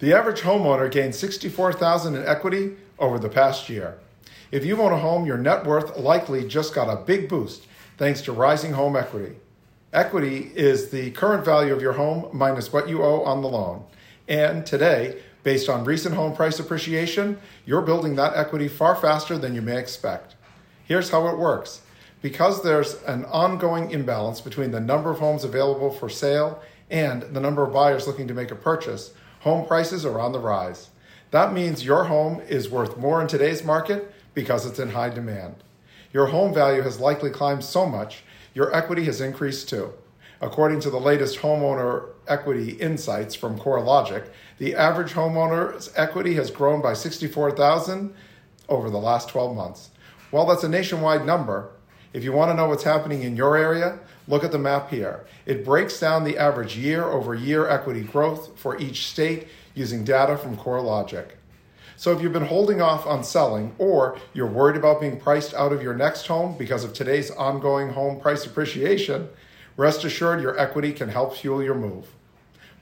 The average homeowner gained 64,000 in equity over the past year. If you own a home, your net worth likely just got a big boost thanks to rising home equity. Equity is the current value of your home minus what you owe on the loan. And today, based on recent home price appreciation, you're building that equity far faster than you may expect. Here's how it works. Because there's an ongoing imbalance between the number of homes available for sale and the number of buyers looking to make a purchase, home prices are on the rise. That means your home is worth more in today's market because it's in high demand. Your home value has likely climbed so much, your equity has increased too. According to the latest homeowner equity insights from CoreLogic, the average homeowner's equity has grown by 64,000 over the last 12 months. While that's a nationwide number, if you want to know what's happening in your area, look at the map here. It breaks down the average year over year equity growth for each state using data from CoreLogic. So if you've been holding off on selling or you're worried about being priced out of your next home because of today's ongoing home price appreciation, rest assured your equity can help fuel your move.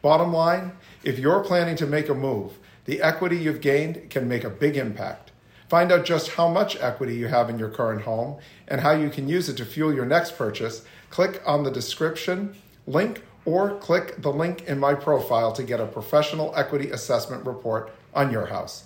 Bottom line, if you're planning to make a move, the equity you've gained can make a big impact. Find out just how much equity you have in your current home and how you can use it to fuel your next purchase. Click on the description link or click the link in my profile to get a professional equity assessment report on your house.